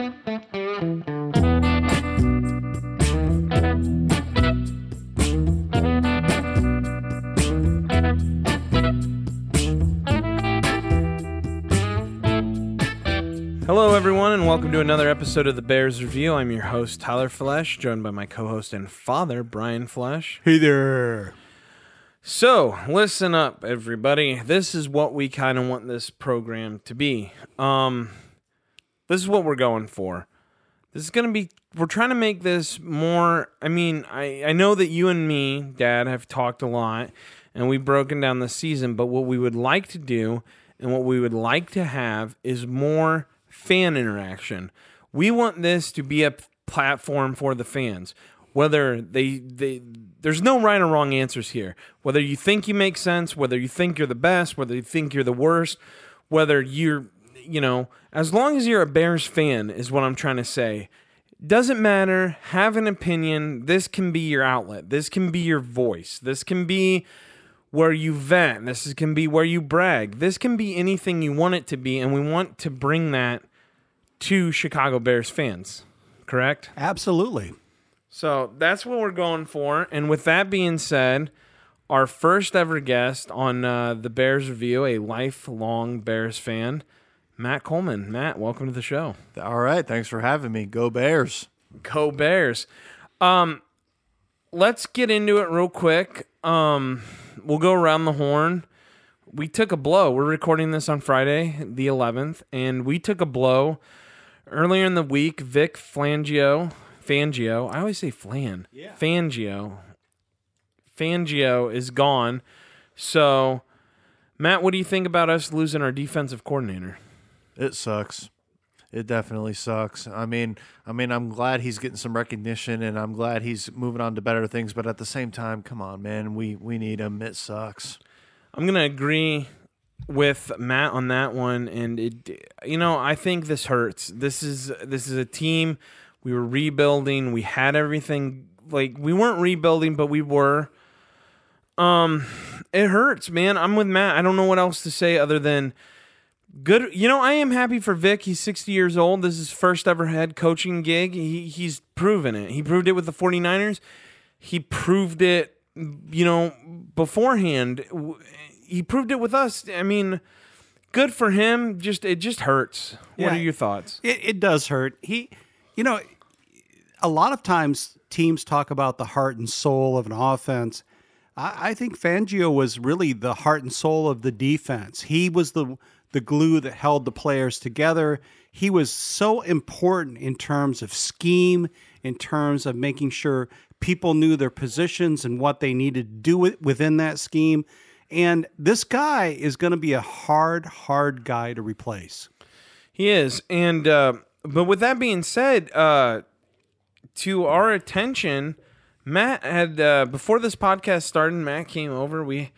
Hello, everyone, and welcome to another episode of the Bears Review. I'm your host, Tyler Flesh, joined by my co host and father, Brian Flesh. Hey there. So, listen up, everybody. This is what we kind of want this program to be. Um, this is what we're going for. This is going to be, we're trying to make this more. I mean, I, I know that you and me, Dad, have talked a lot and we've broken down the season, but what we would like to do and what we would like to have is more fan interaction. We want this to be a platform for the fans. Whether they they there's no right or wrong answers here. Whether you think you make sense, whether you think you're the best, whether you think you're the worst, whether you're you know, as long as you're a Bears fan is what I'm trying to say. Doesn't matter, have an opinion. This can be your outlet. This can be your voice. This can be where you vent. This can be where you brag. This can be anything you want it to be, and we want to bring that to Chicago Bears fans. Correct? Absolutely. So that's what we're going for. And with that being said, our first ever guest on uh, the Bears Review, a lifelong Bears fan, Matt Coleman. Matt, welcome to the show. All right, thanks for having me. Go Bears. Go Bears. Um, let's get into it real quick. Um, we'll go around the horn. We took a blow. We're recording this on Friday, the 11th, and we took a blow earlier in the week. Vic Flangio, Fangio. I always say Flan. Yeah. Fangio. Fangio is gone. So, Matt, what do you think about us losing our defensive coordinator? It sucks. It definitely sucks. I mean, I mean, I'm glad he's getting some recognition, and I'm glad he's moving on to better things. But at the same time, come on, man, we we need him. It sucks. I'm gonna agree with Matt on that one, and it, you know, I think this hurts. This is this is a team. We were rebuilding. We had everything. Like we weren't rebuilding, but we were. Um, it hurts, man. I'm with Matt. I don't know what else to say other than good. You know, I am happy for Vic. He's 60 years old. This is his first ever head coaching gig. He he's proven it. He proved it with the 49ers. He proved it, you know, beforehand. He proved it with us. I mean, good for him. Just it just hurts. What are your thoughts? It, it does hurt. He, you know, a lot of times teams talk about the heart and soul of an offense. I, I think Fangio was really the heart and soul of the defense. He was the the glue that held the players together. He was so important in terms of scheme, in terms of making sure people knew their positions and what they needed to do within that scheme. And this guy is going to be a hard, hard guy to replace. He is, and uh, but with that being said, uh, to our attention, Matt had uh, before this podcast started. Matt came over. We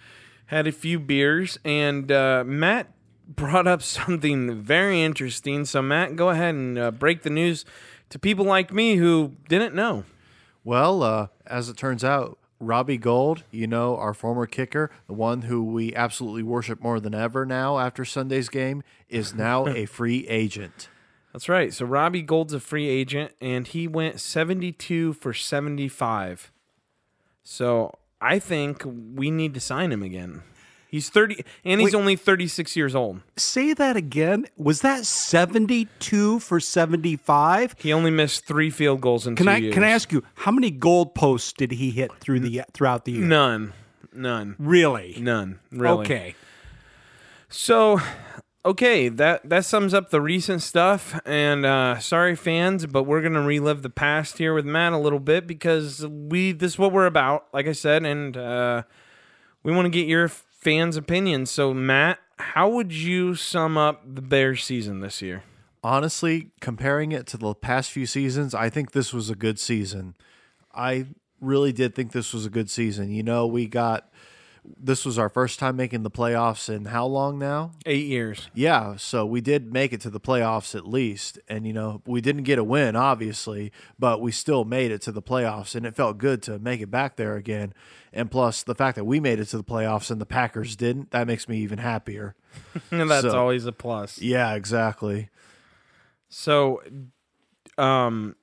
had a few beers, and uh, Matt brought up something very interesting. So Matt, go ahead and uh, break the news to people like me who didn't know. Well, uh, as it turns out, Robbie Gould, you know, our former kicker, the one who we absolutely worship more than ever now after Sunday's game, is now a free agent. That's right. So Robbie Gould's a free agent, and he went seventy-two for seventy-five. So I think we need to sign him again. He's thirty, and he's Wait. only thirty-six years old. Say that again. Was that 72 for 75? He only missed three field goals in Can two I years. can I ask you how many goal posts did he hit through the throughout the year? None, none, Really? none. Really. Okay. So, okay, that that sums up the recent stuff. And uh, sorry, fans, but we're gonna relive the past here with Matt a little bit because we this is what we're about. Like I said, and uh, we want to get your fans' opinions. So, Matt, how would you sum up the Bears season this year? honestly, comparing it to the past few seasons, I think this was a good season. I really did think this was a good season. You know, we got this was our first time making the playoffs in how long now? Eight years. Yeah, so we did make it to the playoffs at least. And, you know, we didn't get a win, obviously, but we still made it to the playoffs. And it felt good to make it back there again. And plus, the fact that we made it to the playoffs and the Packers didn't, that makes me even happier. And that's So- always a plus. Yeah, exactly. So, Um,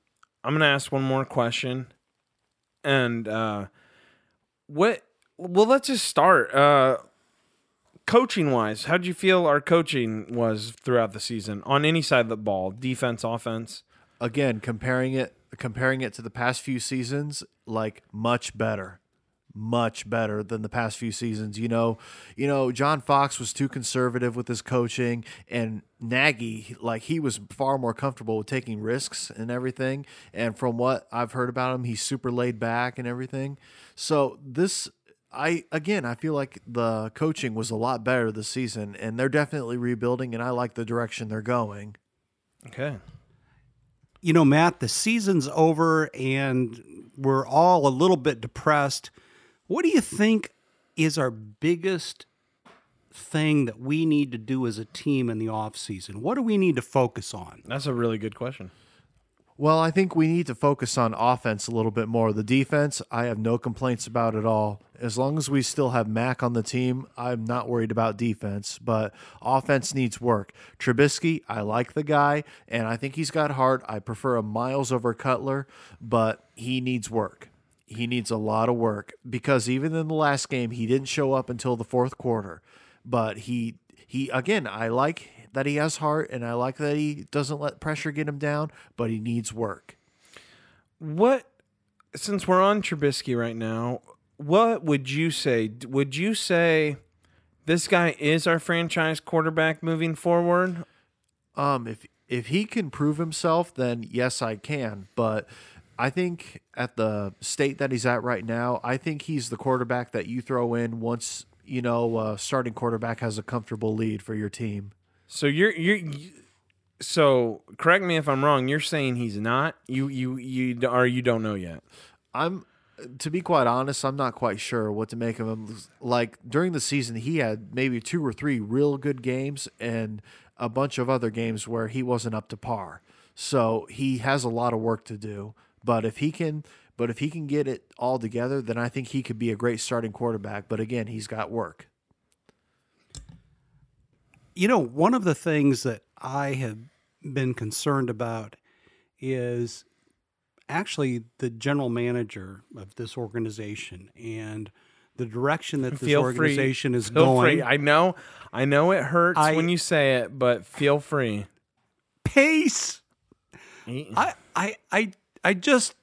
I'm gonna ask one more question, and uh, what? Well, let's just start. Uh, coaching wise, how did you feel our coaching was throughout the season on any side of the ball, defense, offense? Again, comparing it comparing it to the past few seasons, like much better. Much better than the past few seasons. You know, you know, John Fox was too conservative with his coaching and Nagy, like he was far more comfortable with taking risks and everything. And from what I've heard about him, he's super laid back and everything. So this I again, I feel like the coaching was a lot better this season, and they're definitely rebuilding, and I like the direction they're going. Okay. You know, Matt, the season's over and we're all a little bit depressed. What do you think is our biggest thing that we need to do as a team in the off season? What do we need to focus on? That's a really good question. Well, I think we need to focus on offense a little bit more. The defense, I have no complaints about at all. As long as we still have Mack on the team, I'm not worried about defense, but offense needs work. Trubisky, I like the guy, and I think he's got heart. I prefer a miles over Cutler, but he needs work. He needs a lot of work because even in the last game, he didn't show up until the fourth quarter. But he he again, I like that he has heart and I like that he doesn't let pressure get him down, but he needs work. What, since we're on Trubisky right now, what would you say? Would you say this guy is our franchise quarterback moving forward? Um, if if he can prove himself, then yes, I can. But I think at the state that he's at right now, I think he's the quarterback that you throw in once you know uh, starting quarterback has a comfortable lead for your team. So you're you're you, so correct me if I'm wrong. You're saying he's not. You you you or you don't know yet. I'm to be quite honest, I'm not quite sure what to make of him. Like during the season, he had maybe two or three real good games and a bunch of other games where he wasn't up to par. So he has a lot of work to do. But if he can, but if he can get it all together, then I think he could be a great starting quarterback. But again, he's got work. You know, one of the things that I have been concerned about is actually the general manager of this organization and the direction that this Feel organization free. is Feel going. free. I know, I know it hurts I- when you say it, but feel free. Pace. Mm. I, I, I, I just,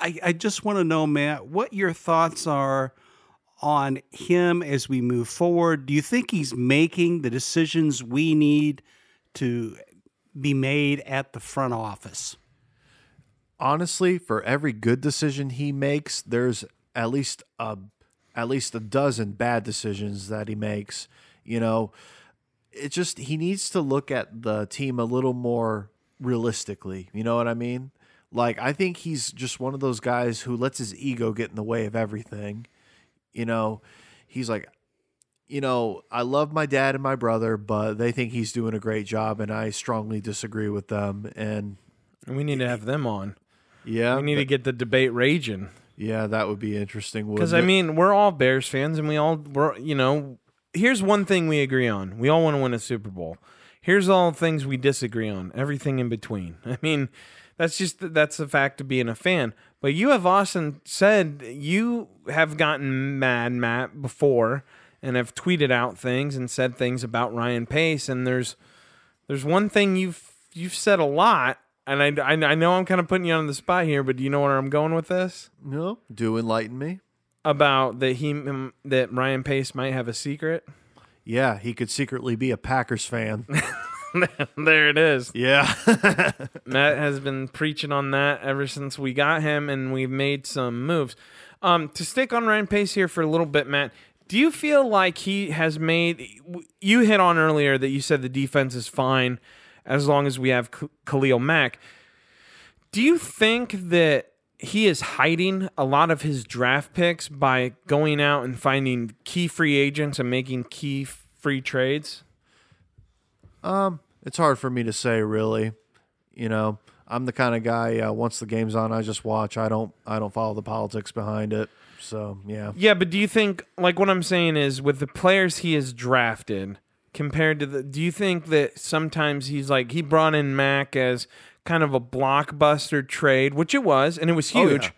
I, I just want to know, Matt, what your thoughts are on him as we move forward. Do you think he's making the decisions we need to be made at the front office? honestly, for every good decision he makes, there's at least a at least a dozen bad decisions that he makes. You know, it just he needs to look at the team a little more realistically. You know what I mean? Like I think he's just one of those guys who lets his ego get in the way of everything. You know, he's like you know, I love my dad and my brother, but they think he's doing a great job and I strongly disagree with them and We need to have them on. yeah, We need to get the debate raging. Yeah, that would be interesting. Because I mean, we're all Bears fans, and we all we're you know. Here's one thing we agree on: we all want to win a Super Bowl. Here's all things we disagree on. Everything in between. I mean, that's just that's the fact of being a fan. But you have Austin said you have gotten mad, Matt, before, and have tweeted out things and said things about Ryan Pace. And there's there's one thing you've you've said a lot, and I, I, I know I'm kind of putting you on the spot here, but do you know where I'm going with this? no, do enlighten me. about that he that Ryan Pace might have a secret. Yeah, he could secretly be a Packers fan. there it is. yeah, Matt has been preaching on that ever since we got him, and we've made some moves. Um, to stick on Ryan Pace here for a little bit, Matt. Do you feel like he has made? You hit on earlier that you said the defense is fine as long as we have Khalil Mack. Do you think that he is hiding a lot of his draft picks by going out and finding key free agents and making key free trades? It's hard for me to say really. You know, I'm the kind of guy. Uh, once the game's on, I just watch. I don't. I don't follow the politics behind it. So yeah, Yeah, but do you think like what I'm saying is with the players he has drafted compared to the do you think that sometimes he's like he brought in Mack as kind of a blockbuster trade, which it was, and it was Oh, huge. yeah.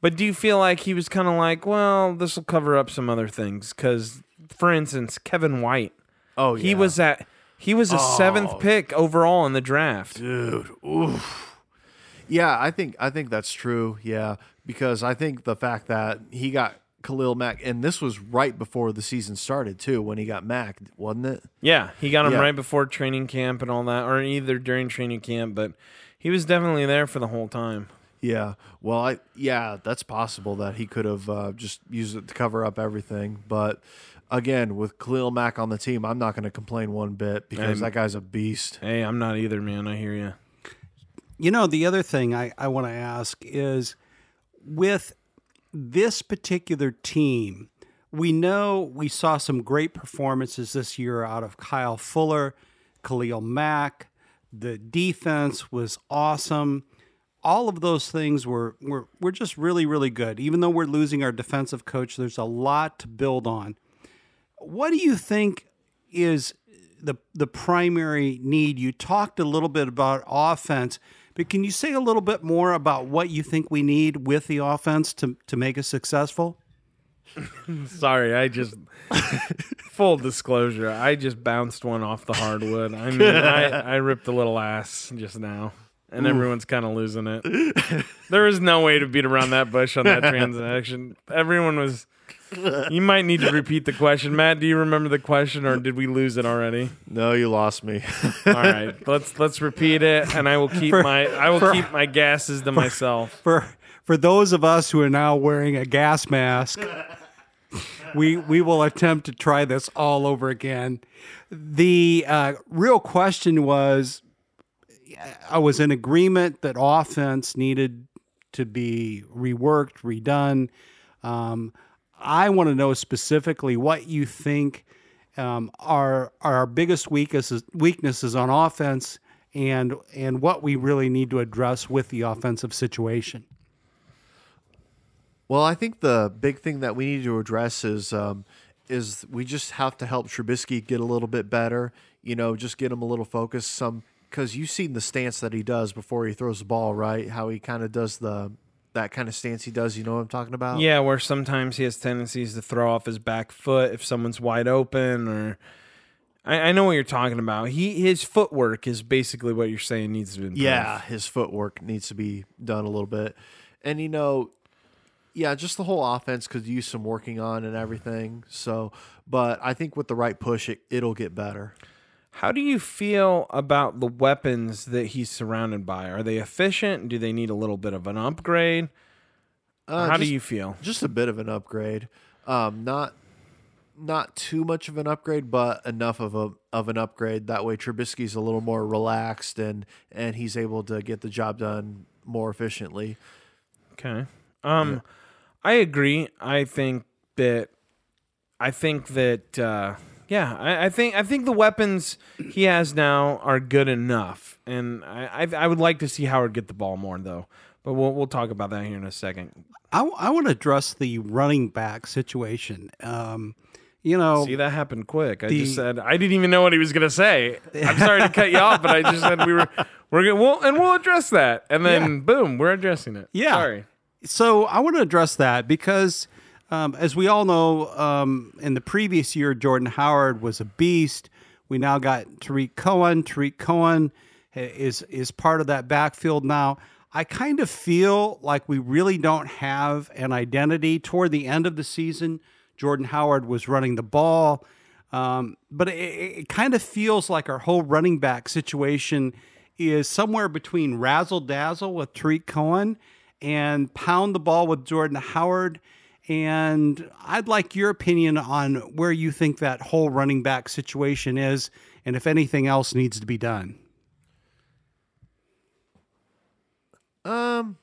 But do you feel like he was kind of like, well, this will cover up some other things? Because, for instance, Kevin White, Oh, he was at he was a seventh pick overall in the draft. dude. Oof. Yeah, I think I think that's true. Yeah, because I think the fact that he got Khalil Mack, and this was right before the season started too, when he got Mack, wasn't it? Yeah, he got him Yeah. right before training camp and all that, or either during training camp, but he was definitely there for the whole time. Yeah. Well, I yeah, that's possible that he could have uh, just used it to cover up everything. But again, with Khalil Mack on the team, I'm not going to complain one bit because And- that guy's a beast. Hey, I'm not either, man. I hear you. You know, the other thing I, I want to ask is with this particular team, we know we saw some great performances this year out of Kyle Fuller, Khalil Mack. The defense was awesome. All of those things were, were, were just really, really good. Even though we're losing our defensive coach, there's a lot to build on. What do you think is the the primary need? You talked a little bit about offense, but can you say a little bit more about what you think we need with the offense to to make us successful? Sorry, I just full disclosure. I just bounced one off the hardwood. I mean, I, I ripped a little ass just now, and everyone's kind of losing it. There is no way to beat around that bush on that transaction. Everyone was. You might need to repeat the question, Matt. Do you remember the question, or did we lose it already? No, you lost me. All right, let's let's repeat it, and I will keep For- my I will for- keep my gases to myself. For for those of us who are now wearing a gas mask, we we will attempt to try this all over again. The uh, real question was, I was in agreement that offense needed to be reworked, redone. Um, I want to know specifically what you think um, are are our biggest weaknesses weaknesses on offense, and and what we really need to address with the offensive situation. Well, I think the big thing that we need to address is um, is we just have to help Trubisky get a little bit better. You know, just get him a little focused. Some because you've seen the stance that he does before he throws the ball, right? How he kind of does the that kind of stance he does. You know what I'm talking about? Yeah, where sometimes he has tendencies to throw off his back foot if someone's wide open, or I, I know what you're talking about. He his footwork is basically what you're saying needs to be. improved. Yeah, his footwork needs to be done a little bit. And you know, yeah, just the whole offense could use some working on and everything. So, but I think with the right push, it, it'll get better. How do you feel about the weapons that he's surrounded by? Are they efficient? Do they need a little bit of an upgrade? Uh, How just- do you feel? Just a bit of an upgrade. Um, not not too much of an upgrade, but enough of a of an upgrade. That way, Trubisky's a little more relaxed and and he's able to get the job done more efficiently. Okay. Um, I agree. I think that, I think that, uh, yeah, I, I think I think the weapons he has now are good enough, and I, I I would like to see Howard get the ball more though. But we'll we'll talk about that here in a second. I, I want to address the running back situation. Um, you know, See that happened quick. I The- just said I didn't even know what he was gonna say. I'm sorry to cut you off, but I just said we were we're gonna we'll, and we'll address that, and then boom, we're addressing it. Yeah. Sorry. so I want to address that because, um, as we all know, um, in the previous year, Jordan Howard was a beast. We now got Tarik Cohen. Tarik Cohen is is part of that backfield now. I kind of feel like we really don't have an identity. Toward the end of the season, Jordan Howard was running the ball, um, but it, it kind of feels like our whole running back situation is somewhere between razzle dazzle with Tarik Cohen and pound the ball with Jordan Howard. And I'd like your opinion on where you think that whole running back situation is and if anything else needs to be done. Um,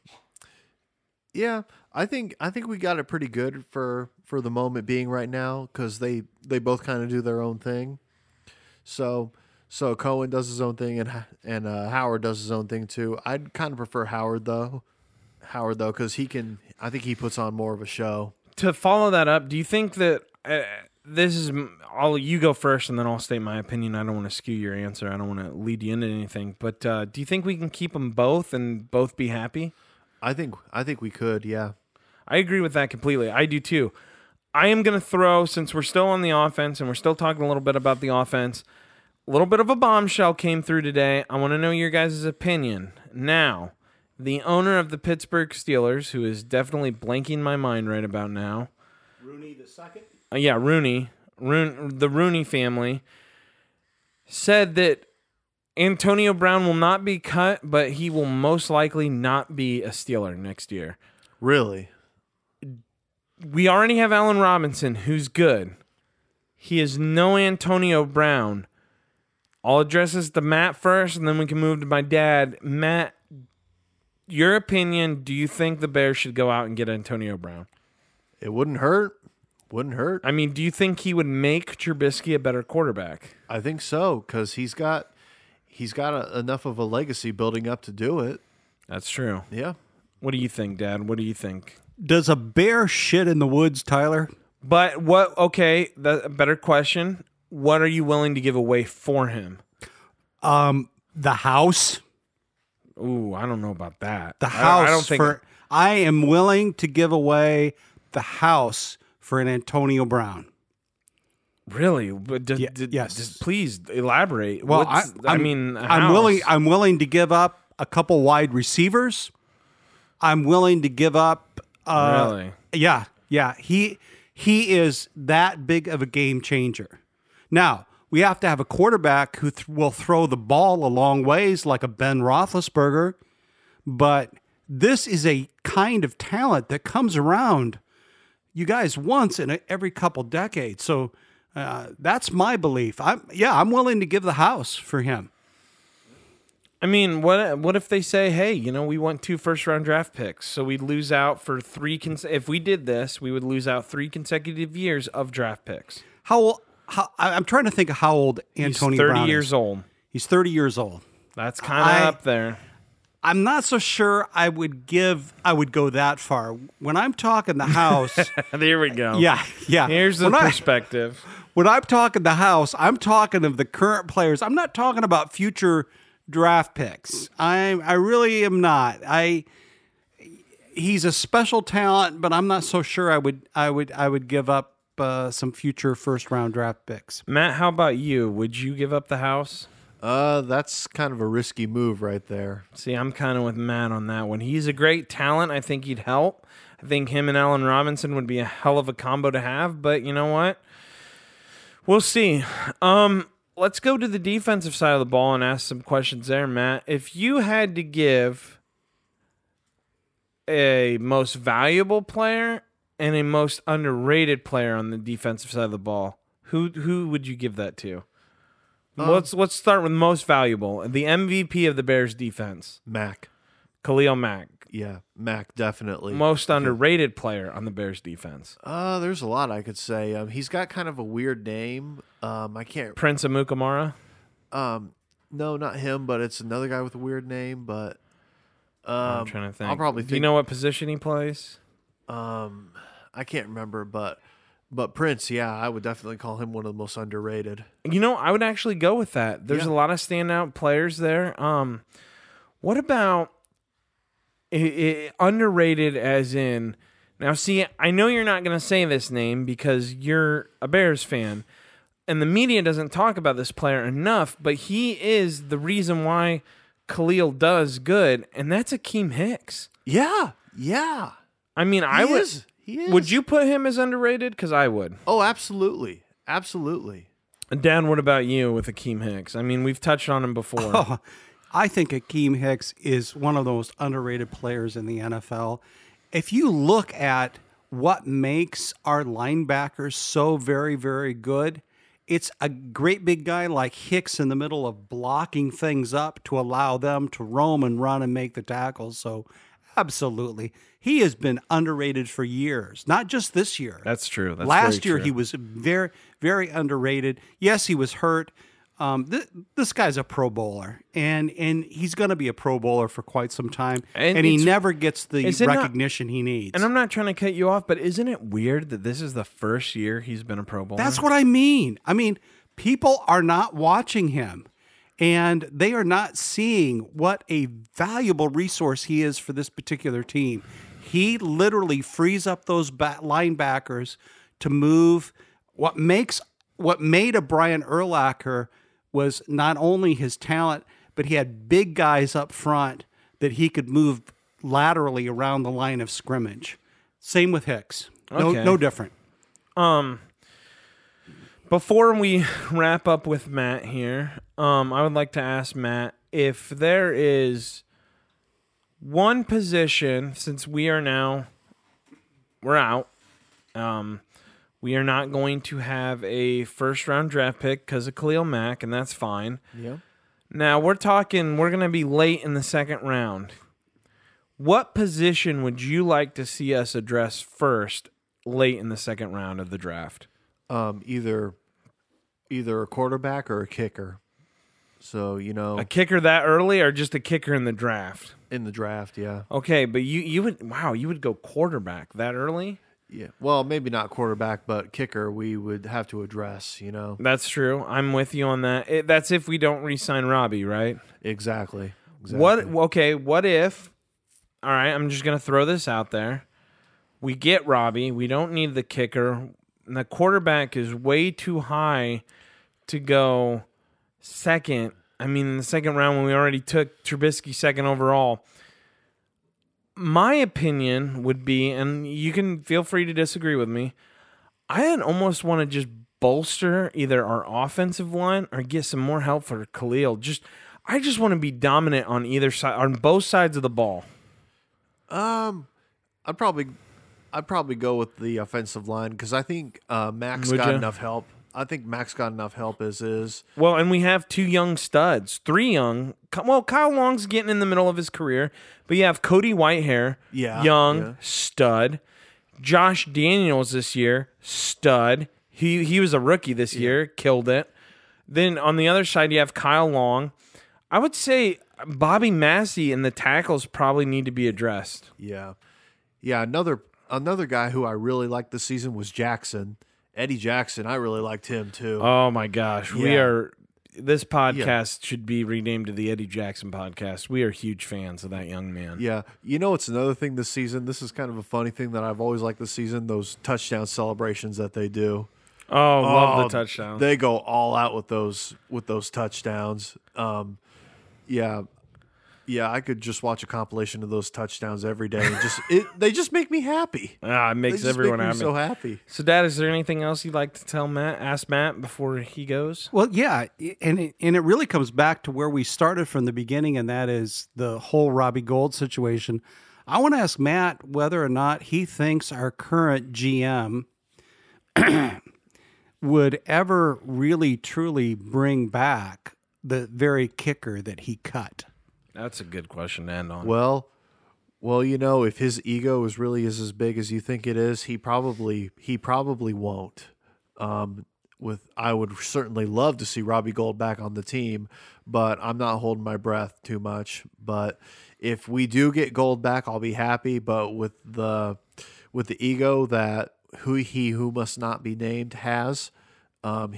yeah, I think I think we got it pretty good for for the moment being right now because they they both kind of do their own thing. So so Cohen does his own thing and and uh, Howard does his own thing too. I'd kind of prefer Howard though. Howard though because he can. I think he puts on more of a show. To follow that up, do you think that uh, this is I'll you go first, and then I'll state my opinion. I don't want to skew your answer. I don't want to lead you into anything. But uh, do you think we can keep them both and both be happy? I think I think we could. Yeah. I agree with that completely. I do too. I am going to throw, since we're still on the offense and we're still talking a little bit about the offense, a little bit of a bombshell came through today. I want to know your guys' opinion. Now, the owner of the Pittsburgh Steelers, who is definitely blanking my mind right about now, Rooney the second. uh, yeah, Rooney, Roon, the Rooney family, said that Antonio Brown will not be cut, but he will most likely not be a Steeler next year. Really. we already have Allen Robinson, who's good. He is no Antonio Brown. I'll address this to Matt first, and then we can move to my dad. Matt, your opinion, do you think the Bears should go out and get Antonio Brown? It wouldn't hurt. Wouldn't hurt. I mean, do you think he would make Trubisky a better quarterback? I think so because he's got he's got a, enough of a legacy building up to do it. That's true. Yeah. What do you think, Dad? What do you think? Does a bear shit in the woods, Tyler? But what? Okay, the better question. What are you willing to give away for him? Um, the house. Ooh, I don't know about that. The I- house I, don't think. for. I am willing to give away the house for an Antonio Brown. Really? But d- Ye- d- yes. just please elaborate. Well, What's- I, I mean, I'm willing. I'm willing to give up a couple wide receivers. I'm willing to give up. Uh, really? Yeah, yeah. He he is that big of a game changer. Now we have to have a quarterback who th- will throw the ball a long ways, like a Ben Roethlisberger. But this is a kind of talent that comes around, you guys, once in a, every couple decades. So uh, that's my belief. I'm yeah, I'm willing to give the house for him. I mean, what what if they say, "Hey, you know, we want two first round draft picks, so we'd lose out for three. Cons- if we did this, we would lose out three consecutive years of draft picks." How? How, I- I'm trying to think of how old He's Antonio thirty Brown years is. old. He's 30 years old. That's kind of up there. I'm not so sure I would give I would go that far. When I'm talking the house, There we go. yeah, yeah. Here's the when, I, perspective. when I'm talking the house, I'm talking of the current players. I'm not talking about future draft picks. I I really am not. I he's a special talent, but I'm not so sure I would I would I would give up uh, some future first round draft picks. Matt, how about you? Would you give up the house? Uh, that's kind of a risky move right there. See, I'm kind of with Matt on that one. He's a great talent. I think he'd help. I think him and Allen Robinson would be a hell of a combo to have, but you know what? We'll see. Um, let's go to the defensive side of the ball and ask some questions there, Matt. If you had to give a most valuable player and a most underrated player on the defensive side of the ball, who who would you give that to? let's let's start with most valuable. The MVP of the Bears defense. Mack. Khalil Mack, Yeah, Mack definitely. most underrated player on the Bears defense. uh, there's a lot I could say. Um, he's got kind of a weird name. Um, I can't. Prince Amukamara. Um, no, not him, but it's another guy with a weird name. But um, I'm trying to think. I'll probably Think, Do you know what position he plays? Um, I can't remember, but but Prince, yeah, I would definitely call him one of the most underrated. You know, I would actually go with that. There's Yeah. a lot of standout players there. Um, what about i i underrated? As in, now, see, I know you're not going to say this name because you're a Bears fan, and the media doesn't talk about this player enough. But he is the reason why Khalil does good, and that's Akiem Hicks. Yeah, yeah. I mean, I He would. is. He is. Would you put him as underrated? Because I would. Oh, absolutely, absolutely. Dan, what about you with Akiem Hicks? I mean, we've touched on him before. Oh, I think Akiem Hicks is one of the most underrated players in the NFL. If you look at what makes our linebackers so very, very good, it's a great big guy like Hicks in the middle of blocking things up to allow them to roam and run and make the tackles. So, absolutely. He has been underrated for years, not just this year. That's true. That's Last year true. he was very, very underrated. Yes, he was hurt. Um, th- this guy's a Pro Bowler, and and he's going to be a Pro Bowler for quite some time, And and, he never gets the it not- recognition he needs. And I'm not trying to cut you off, but isn't it weird that this is the first year he's been a Pro Bowler? That's what I mean. I mean, people are not watching him and they are not seeing what a valuable resource he is for this particular team. He literally frees up those ba- linebackers to move. What makes what made a Brian Urlacher was not only his talent, but he had big guys up front that he could move laterally around the line of scrimmage. Same with Hicks. No, Okay. no different. Um, before we wrap up with Matt here, um, I would like to ask Matt if there is one position since we are now we're out. Um, we are not going to have a first round draft pick because of Khalil Mack, and that's fine. Yeah. Now we're talking. We're going to be late in the second round. What position would you like to see us address first, late in the second round of the draft? Um, either either a quarterback or a kicker. So you know, A kicker that early, or just a kicker in the draft? in the draft, yeah, Okay, but you you would wow, you would go quarterback that early? yeah. Well, maybe not quarterback, but kicker. We would have to address. You know, That's true. I'm with you on that. It, that's if we don't re-sign Robbie, right? exactly. exactly. What? Okay. What if? All right. I'm just gonna throw this out there. We get Robbie. We don't need the kicker. And the quarterback is way too high to go second. I mean, in the second round when we already took Trubisky second overall. My opinion would be, and you can feel free to disagree with me. I'd almost want to just bolster either our offensive line or get some more help for Khalil. Just, I just want to be dominant on either side, on both sides of the ball. Um, I'd probably, I'd probably go with the offensive line because I think uh, Mack's Would got ya? enough help. I think Mack's got enough help as is. Well, and we have two young studs, three young. Well, Kyle Long's getting in the middle of his career, but you have Cody Whitehair, Yeah, young yeah. stud. Josh Daniels this year, stud. He he was a rookie this year, killed it. Then on the other side, you have Kyle Long. I would say Bobby Massie and the tackles probably need to be addressed. Yeah, yeah. Another another guy who I really liked this season was Jackson. Eddie Jackson. I really liked him too. Oh my gosh, we are. This podcast should be renamed to the Eddie Jackson podcast. We are huge fans of that young man. Yeah, you know it's another thing this season. This is kind of a funny thing that I've always liked this season. Those touchdown celebrations that they do. Oh, love Oh, the touchdown. They go all out with those with those touchdowns. Um, yeah, yeah. I could just watch a compilation of those touchdowns every day. And just it, they just make me happy. ah, it makes just everyone make happy. so happy. So, Dad, is there anything else you'd like to tell Matt? Ask Matt before he goes. Well, yeah, and it, and it really comes back to where we started from the beginning, and that is the whole Robbie Gould situation. I want to ask Matt whether or not he thinks our current GM would ever really truly bring back the very kicker that he cut. That's a good question to end on. Well, well, you know, if his ego is really is as big as you think it is, he probably he probably won't. Um, with I would certainly love to see Robbie Gould back on the team, but I'm not holding my breath too much. But if we do get Gould back, I'll be happy. But with the with the ego that who he who must not be named has, um,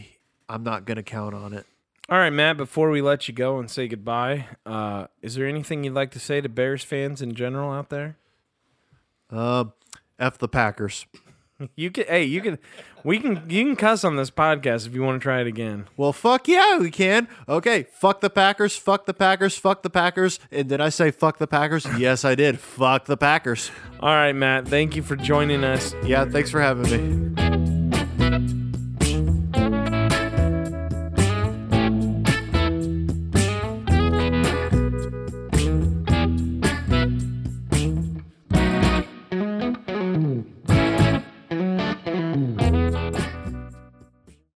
I'm not going to count on it. All right, Matt, before we let you go and say goodbye, uh, is there anything you'd like to say to Bears fans in general out there? Um, f the Packers. You can, hey, you can, we can, you can cuss on this podcast if you want to try it again. Well, fuck yeah, we can. Okay, fuck the Packers, fuck the Packers, fuck the Packers. And did I say fuck the Packers? yes, I did. Fuck the Packers. All right, Matt, thank you for joining us. Yeah, thanks for having me.